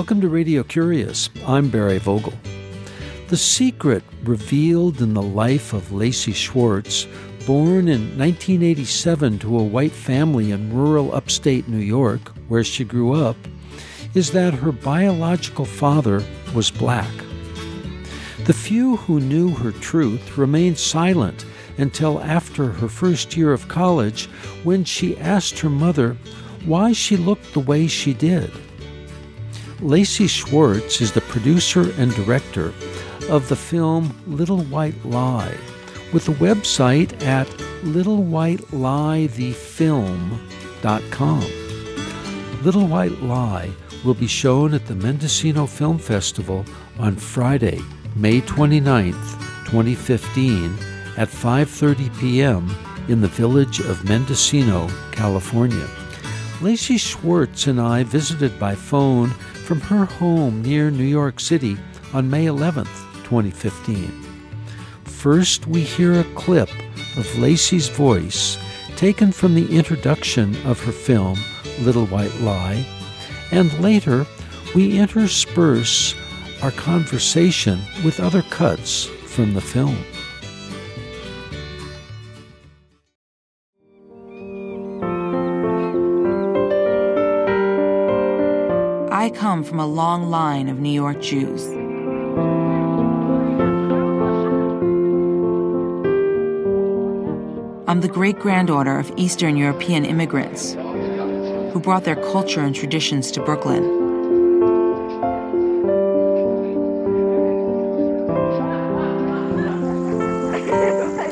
Welcome to Radio Curious. I'm Barry Vogel. The secret revealed in the life of Lacey Schwartz, born in 1987 to a white family in rural upstate New York, where she grew up, is that her biological father was black. The few who knew her truth remained silent until after her first year of college when she asked her mother why she looked the way she did. Lacey Schwartz is the producer and director of the film Little White Lie, with a website at littlewhiteliethefilm.com. Little White Lie will be shown at the Mendocino Film Festival on Friday, May 29th, 2015 at 5:30 p.m. in the village of Mendocino, California. Lacey Schwartz and I visited by phone from her home near New York City on May 11, 2015. First, we hear a clip of Lacey's voice taken from the introduction of her film, Little White Lie, and later we intersperse our conversation with other cuts from the film. Come from a long line of New York Jews. I'm the great granddaughter of Eastern European immigrants who brought their culture and traditions to Brooklyn.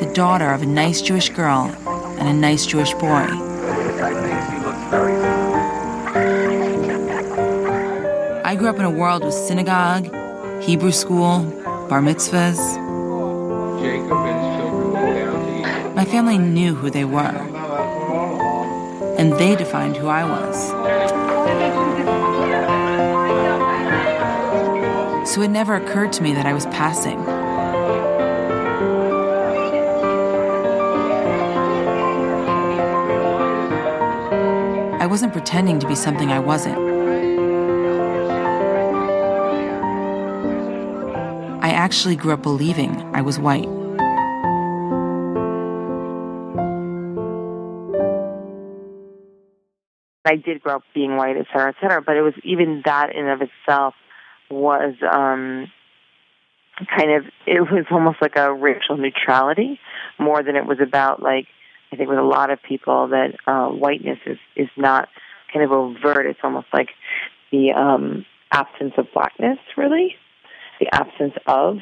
The daughter of a nice Jewish girl and a nice Jewish boy. I grew up in a world with synagogue, Hebrew school, bar mitzvahs. My family knew who they were, and they defined who I was. So it never occurred to me that I was passing. I wasn't pretending to be something I wasn't. Actually grew up believing I was white. I did grow up being white, et cetera, et cetera. But it was even that in of itself was um, kind of it was almost like a racial neutrality more than it was about like I think with a lot of people that uh, whiteness is is not kind of overt. It's almost like the um, absence of blackness, really, the absence of,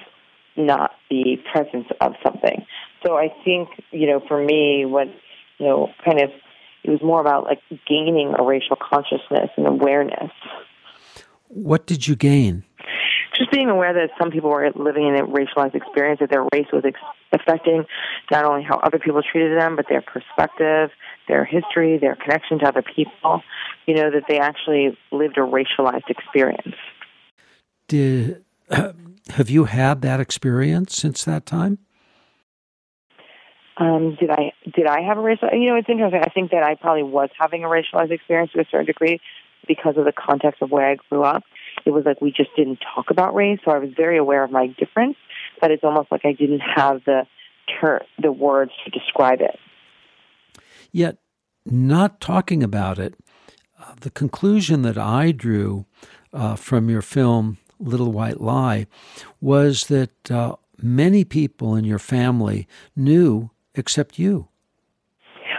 not the presence of something. So I think you know, for me, what you know, kind of it was more about like gaining a racial consciousness and awareness. What did you gain? Just being aware that some people were living in a racialized experience, that their race was ex- affecting not only how other people treated them, but their perspective, their history, their connection to other people. You know, that they actually lived a racialized experience. Did have you had that experience since that time? Um, did I did I have a racial? You know, it's interesting. I think that I probably was having a racialized experience to a certain degree because of the context of where I grew up. It was like we just didn't talk about race, so I was very aware of my difference. But it's almost like I didn't have the ter- the words to describe it. Yet, not talking about it, uh, the conclusion that I drew uh, from your film Little White Lie was that uh, many people in your family knew except you?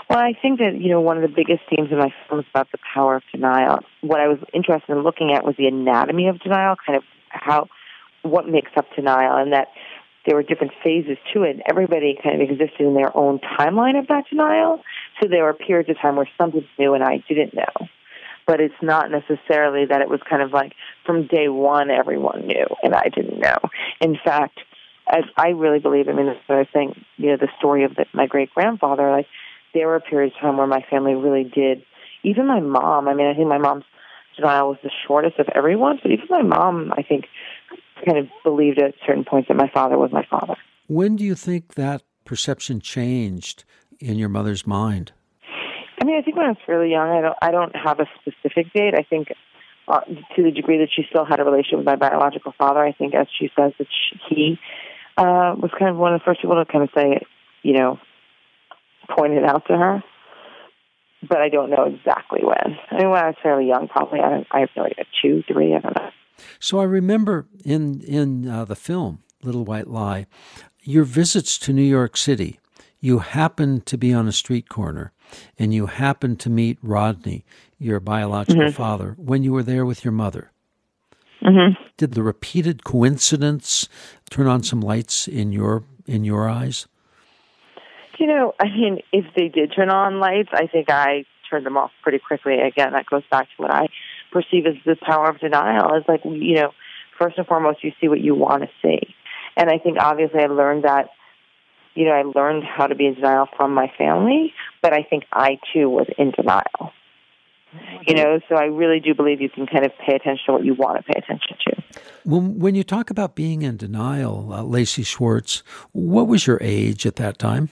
Well, I think that, you know, one of the biggest themes in my film is about the power of denial. What I was interested in looking at was the anatomy of denial, kind of how, what makes up denial, and that there were different phases to it. Everybody kind of existed in their own timeline of that denial. So there were periods of time where something knew and I didn't know. But it's not necessarily that it was kind of like from day one everyone knew and I didn't know. In fact, I, I really believe. I mean, what I think. You know, the story of the, my great grandfather. Like, there were periods of time where my family really did. Even my mom. I mean, I think my mom's denial was the shortest of everyone. But even my mom, I think, kind of believed at certain points that my father was my father. When do you think that perception changed in your mother's mind? I mean, I think when I was really young. I don't. I don't have a specific date. I think uh, to the degree that she still had a relationship with my biological father. I think, as she says, that she, he uh, was kind of one of the first people to kind of say, you know, point it out to her. But I don't know exactly when. I mean, when I was fairly young, probably I, I have no idea, two, three, I don't know. So I remember in in uh, the film Little White Lie, your visits to New York City. You happened to be on a street corner, and you happened to meet Rodney, your biological mm-hmm. father, when you were there with your mother. Mm-hmm. Did the repeated coincidence turn on some lights in your in your eyes? You know, I mean, if they did turn on lights, I think I turned them off pretty quickly. Again, that goes back to what I perceive as the power of denial. Is like you know, first and foremost, you see what you want to see, and I think obviously I learned that. You know, I learned how to be in denial from my family, but I think I too was in denial. You know, so I really do believe you can kind of pay attention to what you want to pay attention to. When, when you talk about being in denial, uh, Lacey Schwartz, what was your age at that time?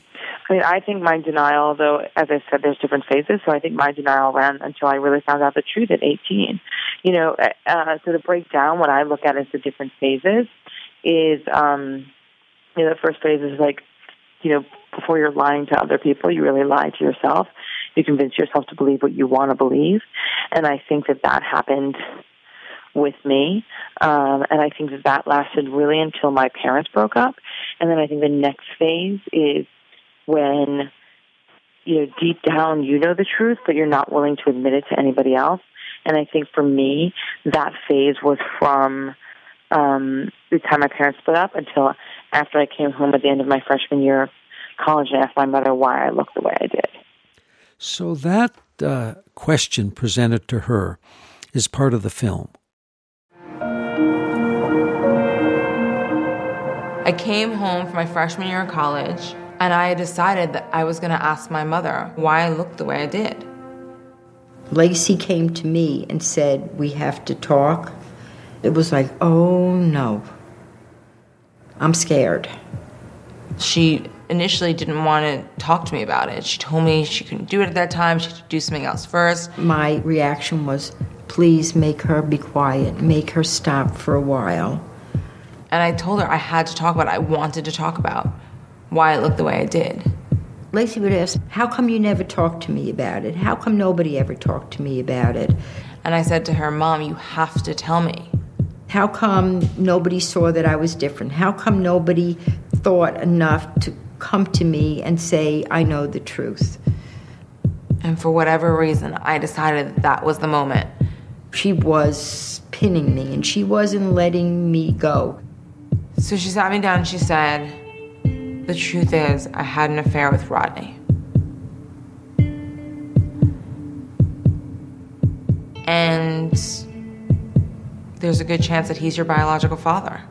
I mean, I think my denial, though, as I said, there's different phases. So I think my denial ran until I really found out the truth at 18. You know, uh, uh, so to break down what I look at as the different phases is, um, you know, the first phase is like, you know, before you're lying to other people, you really lie to yourself. You convince yourself to believe what you want to believe. And I think that that happened with me. Um, and I think that that lasted really until my parents broke up. And then I think the next phase is when, you know, deep down you know the truth, but you're not willing to admit it to anybody else. And I think for me, that phase was from um, the time my parents split up until after I came home at the end of my freshman year of college and asked my mother why I looked the way I did. So that uh, question presented to her is part of the film. I came home from my freshman year of college and I decided that I was going to ask my mother why I looked the way I did. Lacey came to me and said, We have to talk. It was like, oh no. I'm scared. She initially didn't want to talk to me about it. She told me she couldn't do it at that time, she had to do something else first. My reaction was, please make her be quiet, make her stop for a while. And I told her I had to talk about it. I wanted to talk about why it looked the way it did. Lacey would ask, How come you never talked to me about it? How come nobody ever talked to me about it? And I said to her, Mom, you have to tell me. How come nobody saw that I was different? How come nobody thought enough to come to me and say, I know the truth. And for whatever reason, I decided that, that was the moment. She was pinning me and she wasn't letting me go. So she sat me down and she said, The truth is, I had an affair with Rodney. And there's a good chance that he's your biological father.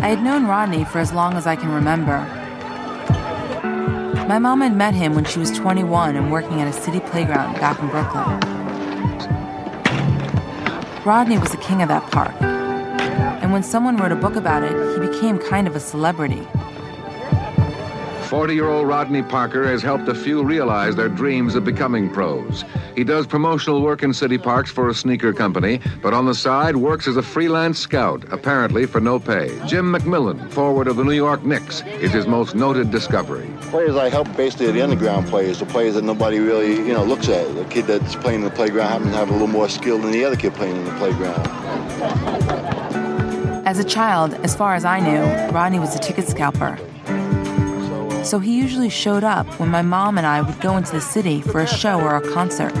I had known Rodney for as long as I can remember. My mom had met him when she was 21 and working at a city playground back in Brooklyn. Rodney was the king of that park. And when someone wrote a book about it, he became kind of a celebrity. 40 year old Rodney Parker has helped a few realize their dreams of becoming pros. He does promotional work in city parks for a sneaker company, but on the side works as a freelance scout, apparently for no pay. Jim McMillian, forward of the New York Knicks, is his most noted discovery. Players I help basically the underground players, the players that nobody really, you know, looks at. The kid that's playing in the playground happens to have a little more skill than the other kid playing in the playground. As a child, as far as I knew, Rodney was a ticket scalper so he usually showed up when my mom and I would go into the city for a show or a concert.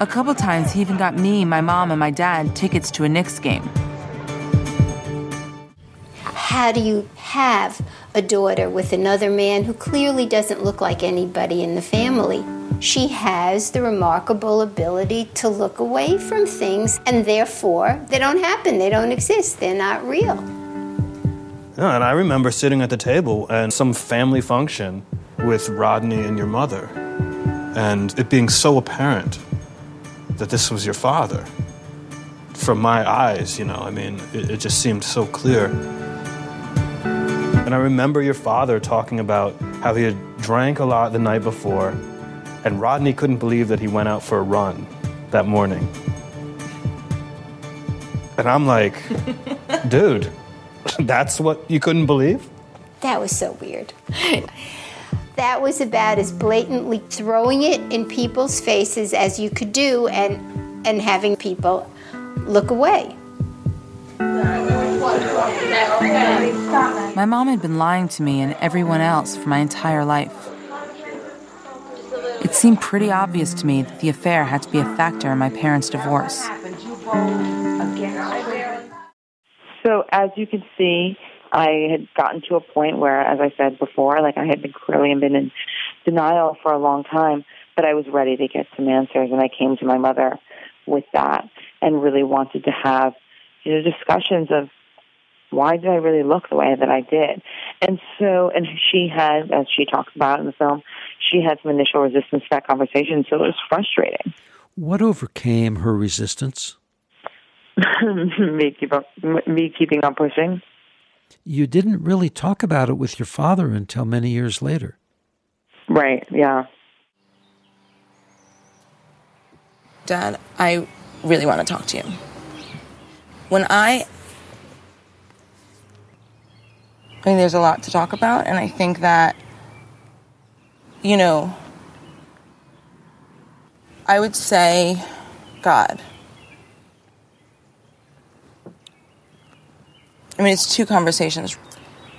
A couple times he even got me, my mom, and my dad tickets to a Knicks game. How do you have a daughter with another man who clearly doesn't look like anybody in the family? She has the remarkable ability to look away from things, and therefore they don't happen, they don't exist, they're not real. No, and I remember sitting at the table and some family function with Rodney and your mother, and it being so apparent that this was your father. From my eyes, you know, I mean, it, it just seemed so clear. And I remember your father talking about how he had drank a lot the night before, and Rodney couldn't believe that he went out for a run that morning. And I'm like, dude, that's what you couldn't believe? That was so weird. that was about as blatantly throwing it in people's faces as you could do and and having people look away. My mom had been lying to me and everyone else for my entire life. It seemed pretty obvious to me that the affair had to be a factor in my parents' divorce. So, as you can see, I had gotten to a point where, as I said before, like I had been clearly been in denial for a long time, but I was ready to get some answers, and I came to my mother with that and really wanted to have you know discussions of why did I really look the way that I did? And so, and she had, as she talks about in the film, she had some initial resistance to that conversation, so it was frustrating. What overcame her resistance? me, keep up, me keeping on pushing. You didn't really talk about it with your father until many years later. Right, yeah. Dad, I really want to talk to you. When I I mean, there's a lot to talk about, and I think that, you know, I would say God. I mean, it's two conversations.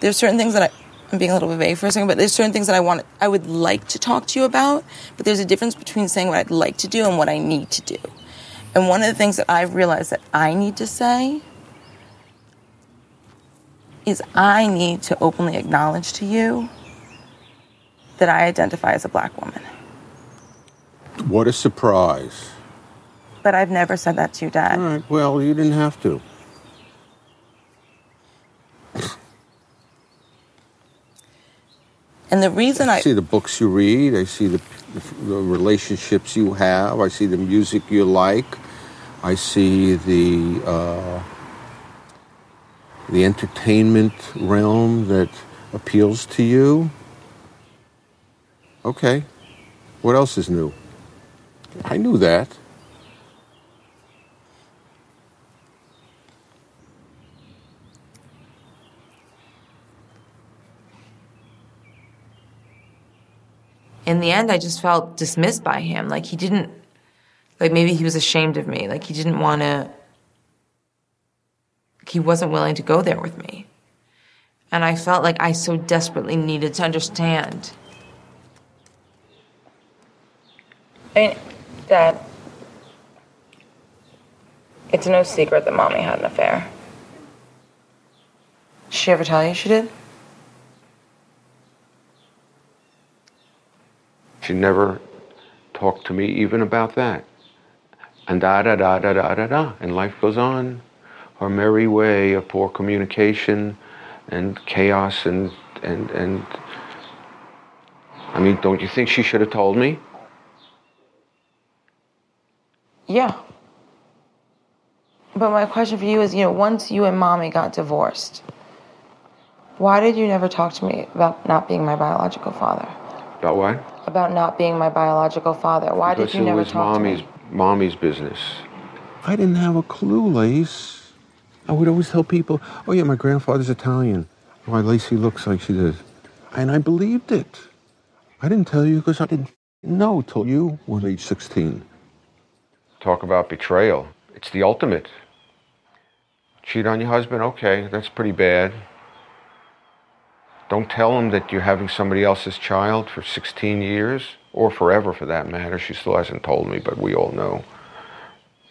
There's certain things that I, I'm being a little bit vague for a second, but there's certain things that I want, I would like to talk to you about, but there's a difference between saying what I'd like to do and what I need to do. And one of the things that I've realized that I need to say is I need to openly acknowledge to you that I identify as a black woman. What a surprise. But I've never said that to you, Dad. All right, well, you didn't have to. And the reason I, I see the books you read, I see the, the relationships you have, I see the music you like, I see the uh, the entertainment realm that appeals to you. Okay, what else is new? I knew that. In the end, I just felt dismissed by him. Like he didn't, like maybe he was ashamed of me. Like he didn't want to, he wasn't willing to go there with me. And I felt like I so desperately needed to understand. I Dad, it's no secret that Mommy had an affair. Did she ever tell you she did? She never talked to me even about that. And da da da da da da da. And life goes on. Her merry way of poor communication and chaos and and and I mean, don't you think she should have told me? Yeah. But my question for you is, you know, once you and mommy got divorced, why did you never talk to me about not being my biological father? About what? About not being my biological father? Why because did you never it was talk mommy's, to me? mommy's business. I didn't have a clue, Lace. I would always tell people, oh yeah, my grandfather's Italian. Oh, Why Lacey looks like she does. And I believed it. I didn't tell you because I didn't know till you were age 16. Talk about betrayal. It's the ultimate. Cheat on your husband? Okay, that's pretty bad. Don't tell them that you're having somebody else's child for 16 years, or forever for that matter. She still hasn't told me, but we all know.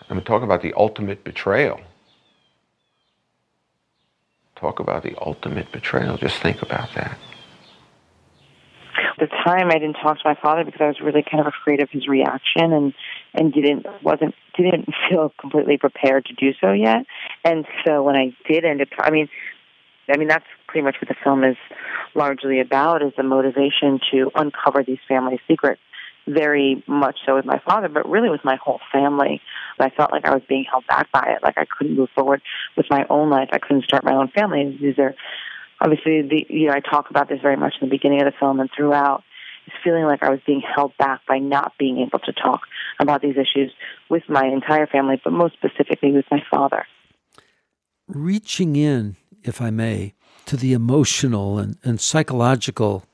I'm talking about the ultimate betrayal. Talk about the ultimate betrayal. Just think about that. At the time, I didn't talk to my father because I was really kind of afraid of his reaction and and didn't wasn't didn't feel completely prepared to do so yet. And so when I did end up, I mean, I mean that's pretty much what the film is largely about is the motivation to uncover these family secrets very much so with my father, but really with my whole family. I felt like I was being held back by it. Like I couldn't move forward with my own life. I couldn't start my own family. These are obviously, the you know I talk about this very much in the beginning of the film and throughout. Is feeling like I was being held back by not being able to talk about these issues with my entire family, but most specifically with my father. Reaching in, if I may, to the emotional and, and psychological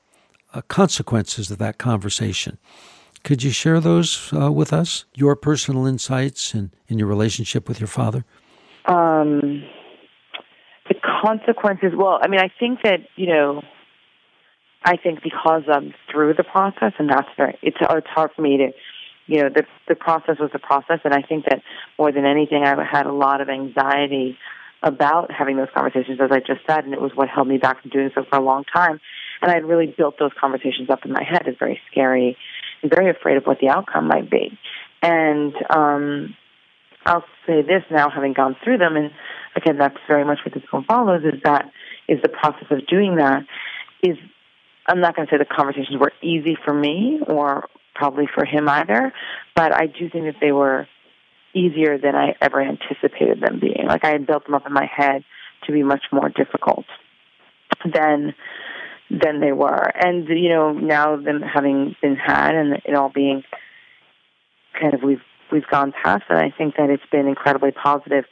uh, consequences of that conversation. Could you share those uh, with us? Your personal insights in, in your relationship with your father? Um, the consequences, well, I mean, I think that, you know, I think because I'm through the process, and that's very, it's, it's hard for me to, you know, the, the process was the process, and I think that more than anything, I had a lot of anxiety about having those conversations, as I just said, and it was what held me back from doing so for a long time. And I had really built those conversations up in my head as very scary and very afraid of what the outcome might be. And um, I'll say this now, having gone through them, and again, that's very much what this film follows, is that is the process of doing that is I'm not going to say the conversations were easy for me or probably for him either, but I do think that they were easier than I ever anticipated them being. Like I had built them up in my head to be much more difficult than than they were. And you know, now them having been had and it all being kind of we've we've gone past it, I think that it's been incredibly positive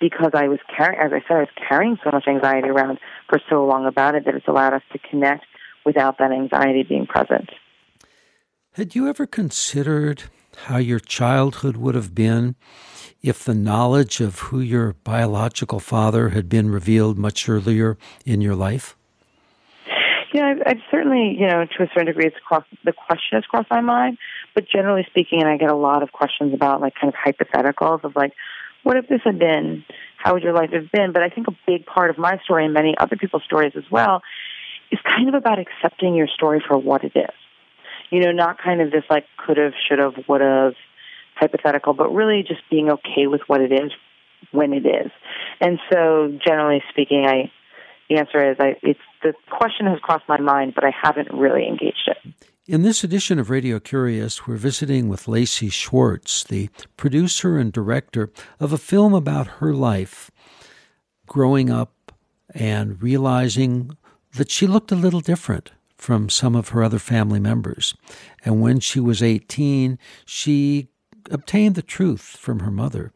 because I was carrying, as I said, I was carrying so much anxiety around for so long about it that it's allowed us to connect without that anxiety being present. Had you ever considered how your childhood would have been if the knowledge of who your biological father had been revealed much earlier in your life? Yeah, I've, I've certainly, you know, to a certain degree, it's the question has crossed my mind. But generally speaking, and I get a lot of questions about like kind of hypotheticals of like, what if this had been? How would your life have been? But I think a big part of my story and many other people's stories as well is kind of about accepting your story for what it is. You know, not kind of this like could have, should have, would have hypothetical, but really just being okay with what it is when it is. And so, generally speaking, I the answer is I, it's the question has crossed my mind, but I haven't really engaged it. In this edition of Radio Curious, we're visiting with Lacey Schwartz, the producer and director of a film about her life growing up and realizing that she looked a little different from some of her other family members. And when she was 18, she obtained the truth from her mother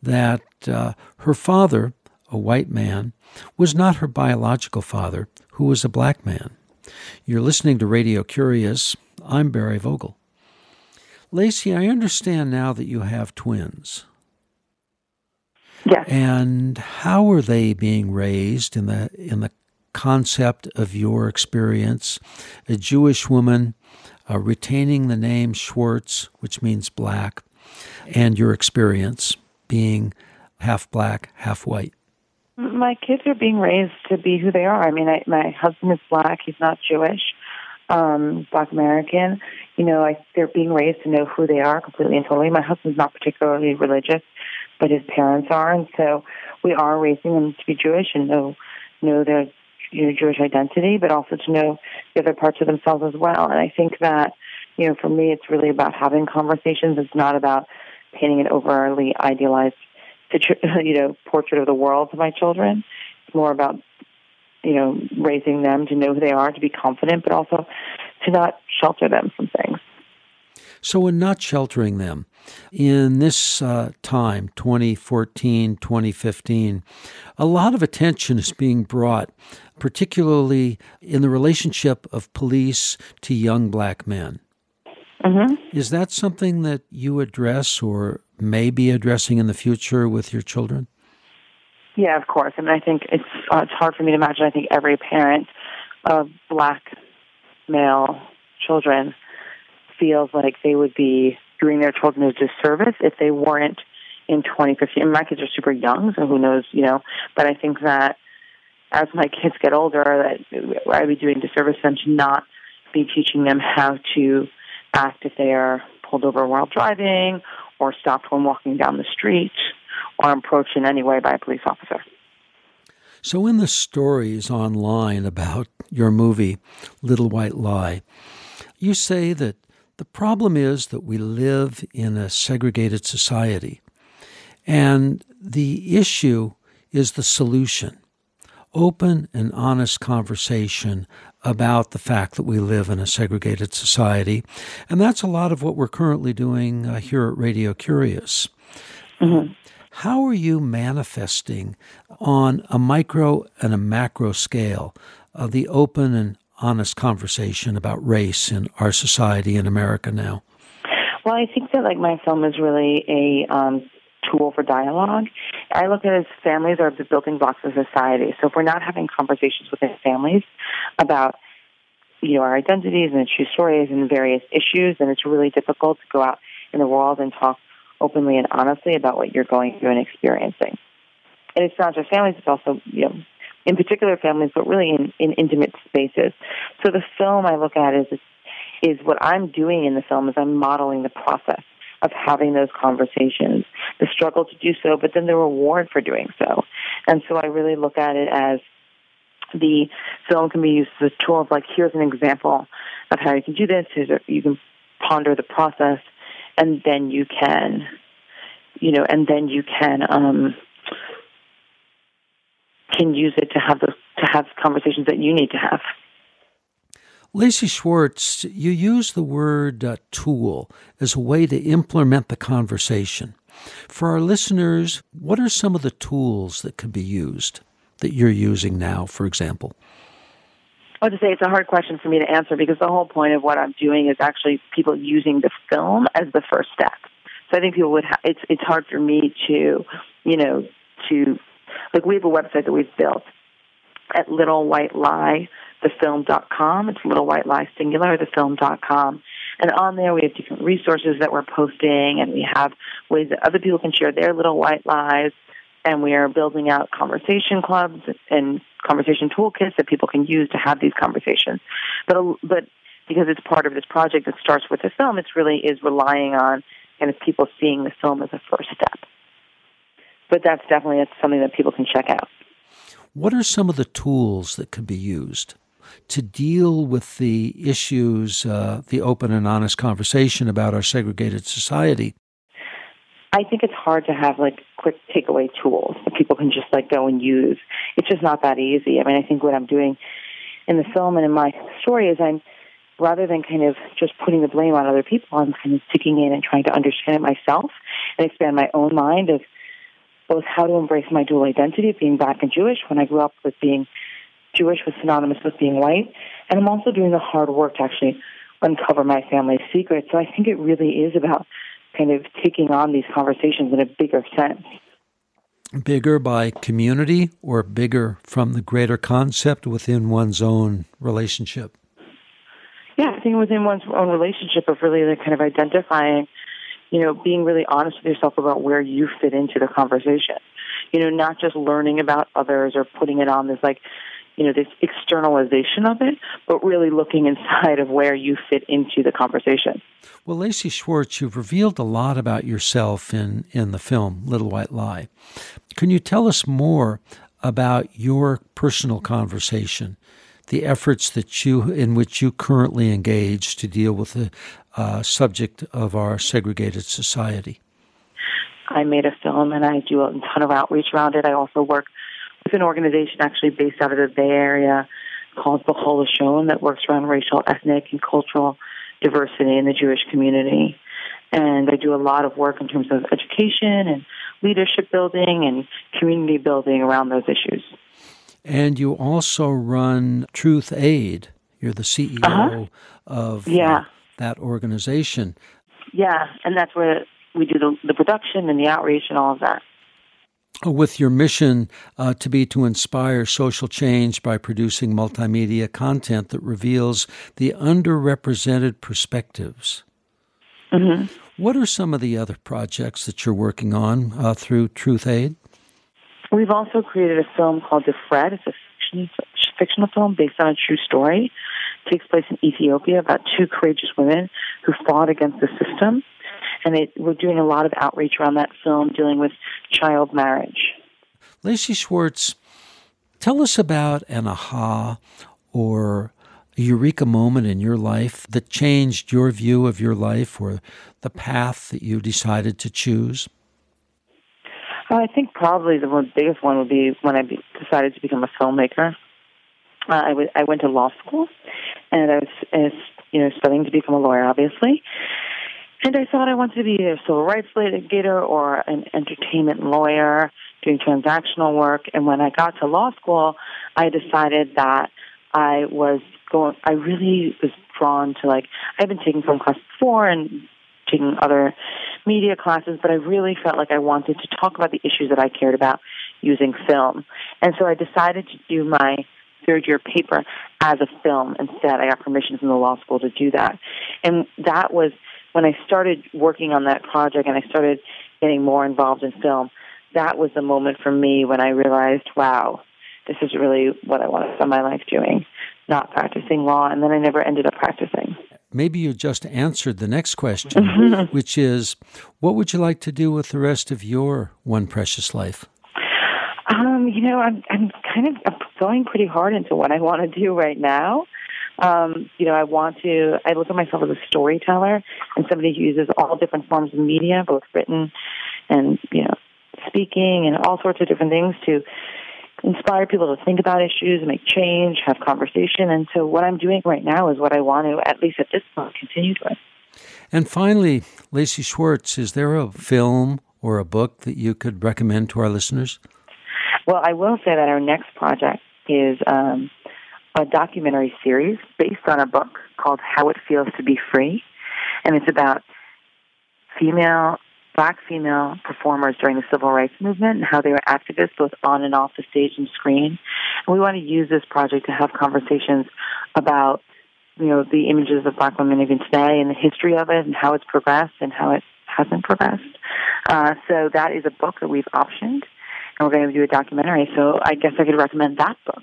that uh, her father, a white man, was not her biological father, who was a black man. You're listening to Radio Curious. I'm Barry Vogel. Lacey, I understand now that you have twins. Yes. And how are they being raised in the in the concept of your experience? A Jewish woman uh, retaining the name Schwartz, which means black, and your experience being half black, half white. My kids are being raised to be who they are. I mean, I, my husband is black; he's not Jewish, um, black American. You know, I, they're being raised to know who they are completely and totally. My husband's not particularly religious, but his parents are, and so we are raising them to be Jewish and know know their you know Jewish identity, but also to know the other parts of themselves as well. And I think that you know, for me, it's really about having conversations. It's not about painting an overly idealized you know portrait of the world to my children. It's more about you know raising them to know who they are, to be confident, but also to not shelter them from things. So, in not sheltering them, in this uh, time, 2014, 2015, a lot of attention is being brought, particularly in the relationship of police to young black men. Mm-hmm. Is that something that you address or may be addressing in the future with your children? Yeah, of course. I mean, I think it's uh, it's hard for me to imagine. I think every parent of black male children feels like they would be doing their children a disservice if they weren't in 2015. My kids are super young, so who knows, you know. But I think that as my kids get older, that I'd be doing disservice them to not be teaching them how to act if they are pulled over while driving or stopped when walking down the street or approached in any way by a police officer. So, in the stories online about your movie, Little White Lie, you say that the problem is that we live in a segregated society, and the issue is the solution. Open and honest conversation about the fact that we live in a segregated society. And that's a lot of what we're currently doing uh, here at Radio Curious. Mm-hmm. How are you manifesting on a micro and a macro scale of the open and honest conversation about race in our society in America now? Well, I think that like my film is really a um, tool for dialogue. I look at it as families are the building blocks of society. So if we're not having conversations within families about you know our identities and true stories and various issues, then it's really difficult to go out in the world and talk openly and honestly about what you're going through and experiencing. And it's not just families; it's also you know in particular families, but really in, in intimate spaces. So the film I look at is is what I'm doing in the film is I'm modeling the process of having those conversations, the struggle to do so, but then the reward for doing so. And so I really look at it as the film can be used as a tool of like, here's an example of how you can do this. You can ponder the process, and then you can, you know, and then you can um, can use it to have the to have conversations that you need to have. Lacey Schwartz, you use the word uh, tool as a way to implement the conversation. For our listeners, what are some of the tools that could be used that you're using now, for example? I would say it's a hard question for me to answer because the whole point of what I'm doing is actually people using the film as the first step. So I think people would. Ha- it's it's hard for me to, you know, to like we have a website that we've built at Little White Lie thefilm.com. It's Little White Lie Singular, thefilm.com. And on there, we have different resources that we're posting, and we have ways that other people can share their little white lies. And we are building out conversation clubs and conversation toolkits that people can use to have these conversations. But, but because it's part of this project that starts with the film, it really is relying on kind of people seeing the film as a first step. But that's definitely something that people can check out. What are some of the tools that could be used? To deal with the issues, uh, the open and honest conversation about our segregated society? I think it's hard to have like quick takeaway tools that people can just like go and use. It's just not that easy. I mean, I think what I'm doing in the film and in my story is I'm rather than kind of just putting the blame on other people, I'm kind of digging in and trying to understand it myself and expand my own mind of both how to embrace my dual identity of being black and Jewish when I grew up with being Jewish was synonymous with being white. And I'm also doing the hard work to actually uncover my family's secrets. So I think it really is about kind of taking on these conversations in a bigger sense. Bigger by community or bigger from the greater concept within one's own relationship? Yeah, I think within one's own relationship of really the kind of identifying, you know, being really honest with yourself about where you fit into the conversation. You know, not just learning about others or putting it on this like you know, this externalization of it, but really looking inside of where you fit into the conversation. Well, Lacey Schwartz, you've revealed a lot about yourself in, in the film Little White Lie. Can you tell us more about your personal conversation, the efforts that you in which you currently engage to deal with the uh, subject of our segregated society? I made a film and I do a ton of outreach around it. I also work it's an organization actually based out of the Bay Area called B'chol Lashon that works around racial, ethnic, and cultural diversity in the Jewish community. And I do a lot of work in terms of education and leadership building and community building around those issues. And you also run Truth Aid. You're the CEO uh-huh. of yeah. uh, that organization. Yeah, and that's where we do the, the production and the outreach and all of that with your mission uh, to be to inspire social change by producing multimedia content that reveals the underrepresented perspectives. Mm-hmm. What are some of the other projects that you're working on uh, through Truth Aid? We've also created a film called The Fred. It's a fiction, fictional film based on a true story. It takes place in Ethiopia about two courageous women who fought against the system and it, we're doing a lot of outreach around that film dealing with child marriage. Lacey Schwartz, tell us about an aha or a eureka moment in your life that changed your view of your life or the path that you decided to choose. Well, I think probably the one, biggest one would be when I be, decided to become a filmmaker. Uh, I, w- I went to law school, and I was, was, you know, studying to become a lawyer, obviously. And I thought I wanted to be a civil rights litigator or an entertainment lawyer doing transactional work. And when I got to law school, I decided that I was going, I really was drawn to like, I've been taking film classes before and taking other media classes, but I really felt like I wanted to talk about the issues that I cared about using film. And so I decided to do my third year paper as a film instead. I got permission from the law school to do that. And that was when I started working on that project and I started getting more involved in film. That was the moment for me when I realized, wow, this is really what I want to spend my life doing, not practicing law. And then I never ended up practicing. Maybe you just answered the next question, which is what would you like to do with the rest of your one precious life? Um, you know, I'm I'm kind of I'm going pretty hard into what I want to do right now. Um, you know, I want to. I look at myself as a storyteller and somebody who uses all different forms of media, both written and you know, speaking and all sorts of different things to inspire people to think about issues, make change, have conversation. And so, what I'm doing right now is what I want to, at least at this point, continue with. And finally, Lacey Schwartz, is there a film or a book that you could recommend to our listeners? Well, I will say that our next project is um, a documentary series based on a book called How It Feels to Be Free. And it's about female, black female performers during the civil rights movement and how they were activists both on and off the stage and screen. And we want to use this project to have conversations about, you know, the images of black women even today and the history of it and how it's progressed and how it hasn't progressed. Uh, so that is a book that we've optioned and we're going to do a documentary. So I guess I could recommend that book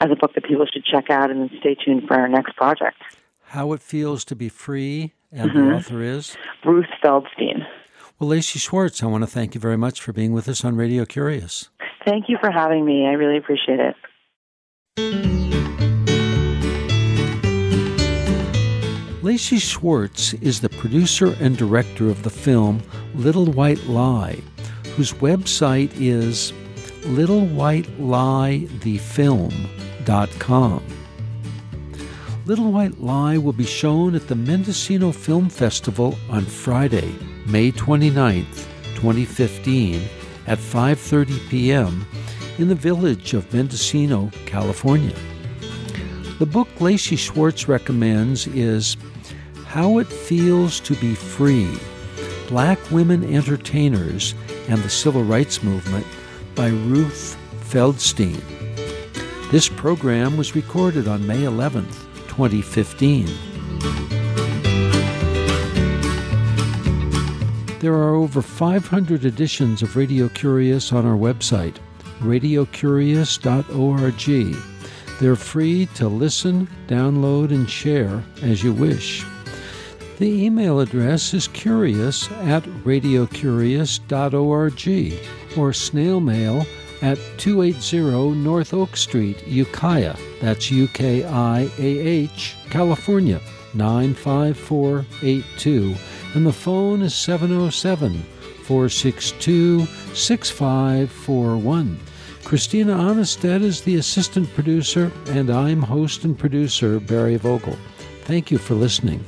as a book that people should check out and then stay tuned for our next project. How It Feels to Be Free, and mm-hmm. the author is? Ruth Feldstein. Well, Lacey Schwartz, I want to thank you very much for being with us on Radio Curious. Thank you for having me. I really appreciate it. Lacey Schwartz is the producer and director of the film Little White Lie, whose website is littlewhiteliethefilm.com. Little White Lie will be shown at the Mendocino Film Festival on Friday, May 29th, 2015 at 5:30 p.m. in the village of Mendocino, California. The book Lacey Schwartz recommends is How It Feels to Be Free: Black Women Entertainers and the Civil Rights Movement by Ruth Feldstein. This program was recorded on May 11, 2015. There are over 500 editions of Radio Curious on our website, radiocurious.org. They're free to listen, download, and share as you wish. The email address is curious at radiocurious.org or snail mail at 280 North Oak Street, Ukiah. That's U K I A H, California, 95482. And the phone is 707 462 6541. Christina Aanestad is the assistant producer, and I'm host and producer Barry Vogel. Thank you for listening.